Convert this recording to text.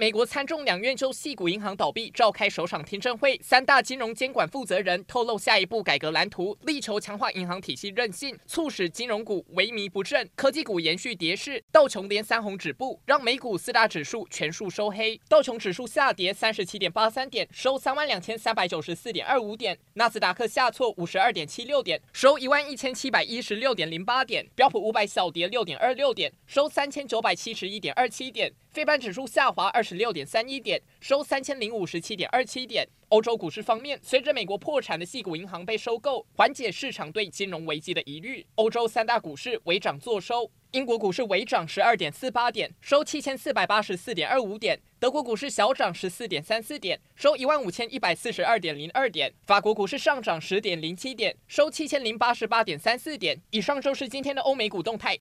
美国参众两院就矽谷银行倒闭召开首场听证会，三大金融监管负责人透露下一步改革蓝图，力求强化银行体系韧性，促使金融股萎靡不振，科技股延续跌势，道琼连三红止步，让美股四大指数全数收黑。道琼指数下跌三十七点八三点，收三万两千三百九十四点二五点；纳斯达克下挫五十二点七六点，收一万一千七百一十六点零八点；标普五百小跌六点二六点，收三千九百七十一点二七点；非半指数下滑二十六点三一点，收三千零五十七点二七点。欧洲股市方面，随着美国破产的系股银行被收购，缓解市场对金融危机的疑虑，欧洲三大股市微涨作收。英国股市微涨十二点四八点，收七千四百八十四点二五点；德国股市小涨十四点三四点，收一万五千一百四十二点零二点；法国股市上涨十点零七点，收七千零八十八点三四点。以上就是今天的欧美股动态，